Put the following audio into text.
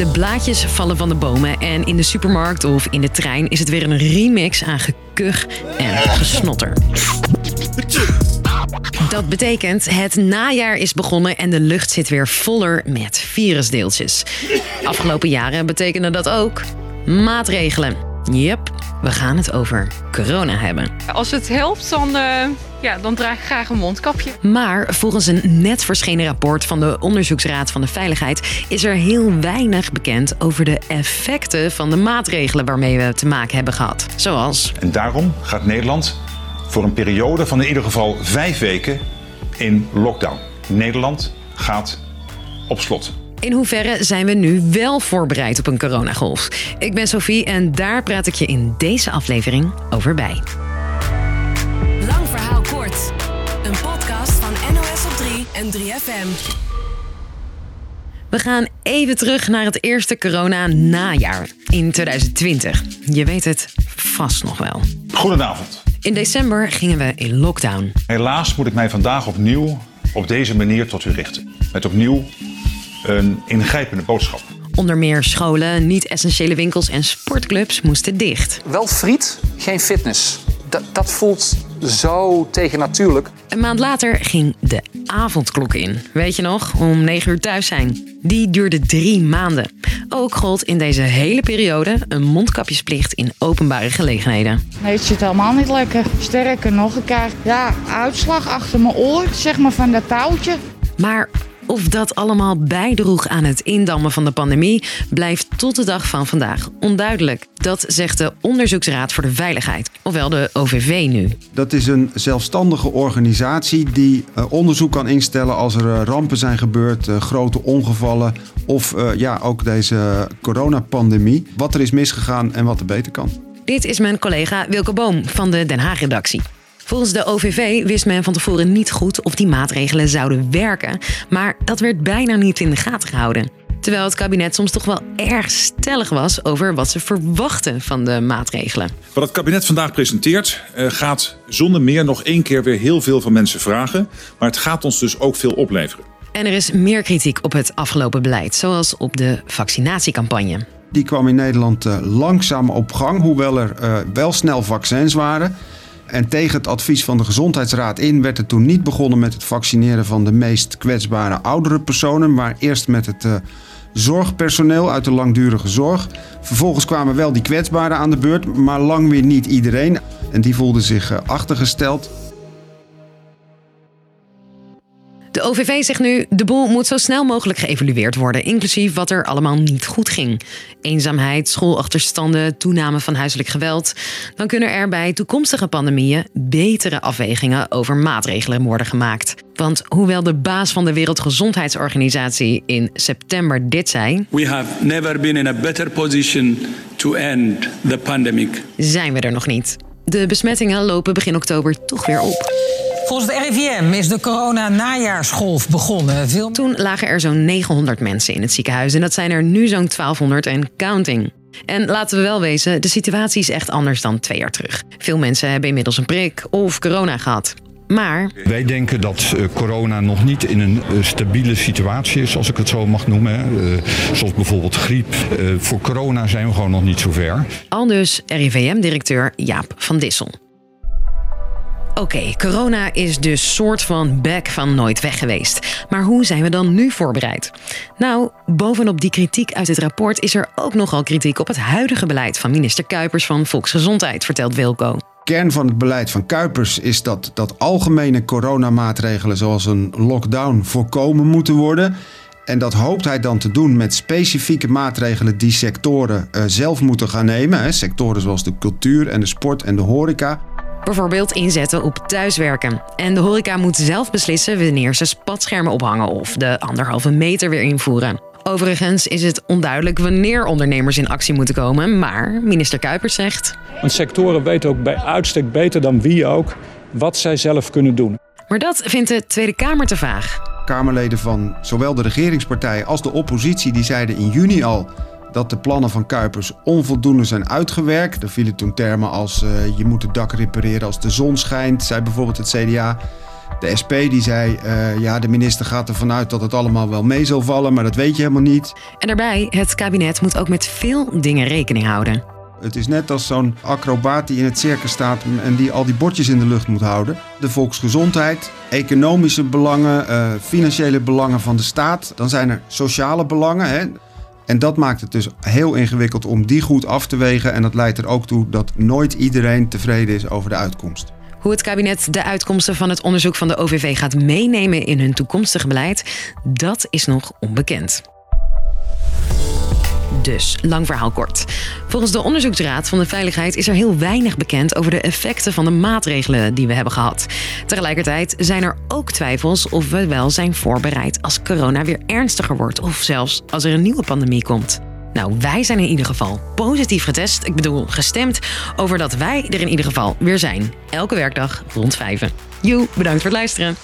De blaadjes vallen van de bomen en in de supermarkt of in de trein is het weer een remix aan gekuch en gesnotter. Dat betekent het najaar is begonnen en de lucht zit weer voller met virusdeeltjes. Afgelopen jaren betekende dat ook maatregelen. Yep, we gaan het over corona hebben. Als het helpt, dan, uh, ja, dan draag ik graag een mondkapje. Maar volgens een net verschenen rapport van de Onderzoeksraad van de Veiligheid is er heel weinig bekend over de effecten van de maatregelen waarmee we te maken hebben gehad. Zoals. En daarom gaat Nederland voor een periode van in ieder geval vijf weken in lockdown. Nederland gaat op slot. In hoeverre zijn we nu wel voorbereid op een coronagolf? Ik ben Sophie en daar praat ik je in deze aflevering over bij. Lang verhaal kort. Een podcast van NOS op 3 en 3FM. We gaan even terug naar het eerste corona-najaar in 2020. Je weet het vast nog wel. Goedenavond. In december gingen we in lockdown. Helaas moet ik mij vandaag opnieuw op deze manier tot u richten. Met opnieuw een ingrijpende boodschap. Onder meer scholen, niet-essentiële winkels en sportclubs moesten dicht. Wel friet, geen fitness. Dat, dat voelt zo tegennatuurlijk. Een maand later ging de avondklok in. Weet je nog? Om 9 uur thuis zijn. Die duurde drie maanden. Ook gold in deze hele periode een mondkapjesplicht in openbare gelegenheden. Nee, het zit helemaal niet lekker. Sterker nog, ik krijg ja, uitslag achter mijn oor, zeg maar van dat touwtje. Maar of dat allemaal bijdroeg aan het indammen van de pandemie, blijft tot de dag van vandaag onduidelijk. Dat zegt de Onderzoeksraad voor de Veiligheid, ofwel de OVV nu. Dat is een zelfstandige organisatie die uh, onderzoek kan instellen als er uh, rampen zijn gebeurd, uh, grote ongevallen of ja, ook deze coronapandemie. Wat er is misgegaan en wat er beter kan. Dit is mijn collega Wilke Boom van de Den Haag-redactie. Volgens de OVV wist men van tevoren niet goed of die maatregelen zouden werken, maar dat werd bijna niet in de gaten gehouden. Terwijl het kabinet soms toch wel erg stellig was over wat ze verwachten van de maatregelen. Wat het kabinet vandaag presenteert gaat zonder meer nog één keer weer heel veel van mensen vragen. Maar het gaat ons dus ook veel opleveren. En er is meer kritiek op het afgelopen beleid, zoals op de vaccinatiecampagne. Die kwam in Nederland langzaam op gang, hoewel er wel snel vaccins waren. En tegen het advies van de Gezondheidsraad in werd er toen niet begonnen met het vaccineren van de meest kwetsbare oudere personen, maar eerst met het uh, zorgpersoneel uit de langdurige zorg. Vervolgens kwamen wel die kwetsbaren aan de beurt, maar lang weer niet iedereen. En die voelde zich uh, achtergesteld. De OVV zegt nu, de boel moet zo snel mogelijk geëvalueerd worden, inclusief wat er allemaal niet goed ging. Eenzaamheid, schoolachterstanden, toename van huiselijk geweld. Dan kunnen er bij toekomstige pandemieën betere afwegingen over maatregelen worden gemaakt. Want hoewel de baas van de Wereldgezondheidsorganisatie in september dit zei... We have never been in a better position to end the pandemic. Zijn we er nog niet. De besmettingen lopen begin oktober toch weer op. Volgens de RIVM is de corona-najaarsgolf begonnen. Veel... Toen lagen er zo'n 900 mensen in het ziekenhuis en dat zijn er nu zo'n 1200 en counting. En laten we wel wezen, de situatie is echt anders dan twee jaar terug. Veel mensen hebben inmiddels een prik of corona gehad. Maar... Wij denken dat uh, corona nog niet in een uh, stabiele situatie is, als ik het zo mag noemen. Uh, zoals bijvoorbeeld griep. voor corona zijn we gewoon nog niet zo ver. Al dus RIVM-directeur Jaap van Dissel. Oké, corona is dus soort van back van nooit weg geweest. Maar hoe zijn we dan nu voorbereid? Nou, bovenop die kritiek uit het rapport is er ook nogal kritiek op het huidige beleid van minister Kuipers van Volksgezondheid, vertelt Wilco. Kern van het beleid van Kuipers is dat, dat algemene coronamaatregelen zoals een lockdown voorkomen moeten worden. En dat hoopt hij dan te doen met specifieke maatregelen die sectoren uh, zelf moeten gaan nemen. Hè. Sectoren zoals de cultuur en de sport en de horeca. Bijvoorbeeld inzetten op thuiswerken. En de horeca moet zelf beslissen wanneer ze spatschermen ophangen of de anderhalve meter weer invoeren. Overigens is het onduidelijk wanneer ondernemers in actie moeten komen, maar minister Kuipers zegt. Want sectoren weten ook bij uitstek beter dan wie ook wat zij zelf kunnen doen. Maar dat vindt de Tweede Kamer te vaag. Kamerleden van zowel de regeringspartij als de oppositie die zeiden in juni al dat de plannen van Kuipers onvoldoende zijn uitgewerkt. Er vielen toen termen als uh, je moet het dak repareren als de zon schijnt, zei bijvoorbeeld het CDA. De SP die zei, eh, ja, de minister gaat ervan uit dat het allemaal wel mee zal vallen, maar dat weet je helemaal niet. En daarbij, het kabinet moet ook met veel dingen rekening houden. Het is net als zo'n acrobaat die in het circus staat en die al die bordjes in de lucht moet houden. De volksgezondheid, economische belangen, eh, financiële belangen van de staat. Dan zijn er sociale belangen. Hè? En dat maakt het dus heel ingewikkeld om die goed af te wegen. En dat leidt er ook toe dat nooit iedereen tevreden is over de uitkomst. Hoe het kabinet de uitkomsten van het onderzoek van de OVV gaat meenemen in hun toekomstige beleid, dat is nog onbekend. Dus, lang verhaal kort. Volgens de Onderzoeksraad van de Veiligheid is er heel weinig bekend over de effecten van de maatregelen die we hebben gehad. Tegelijkertijd zijn er ook twijfels of we wel zijn voorbereid als corona weer ernstiger wordt of zelfs als er een nieuwe pandemie komt. Nou, wij zijn in ieder geval positief getest, ik bedoel gestemd, over dat wij er in ieder geval weer zijn. Elke werkdag rond vijven. Joe, bedankt voor het luisteren.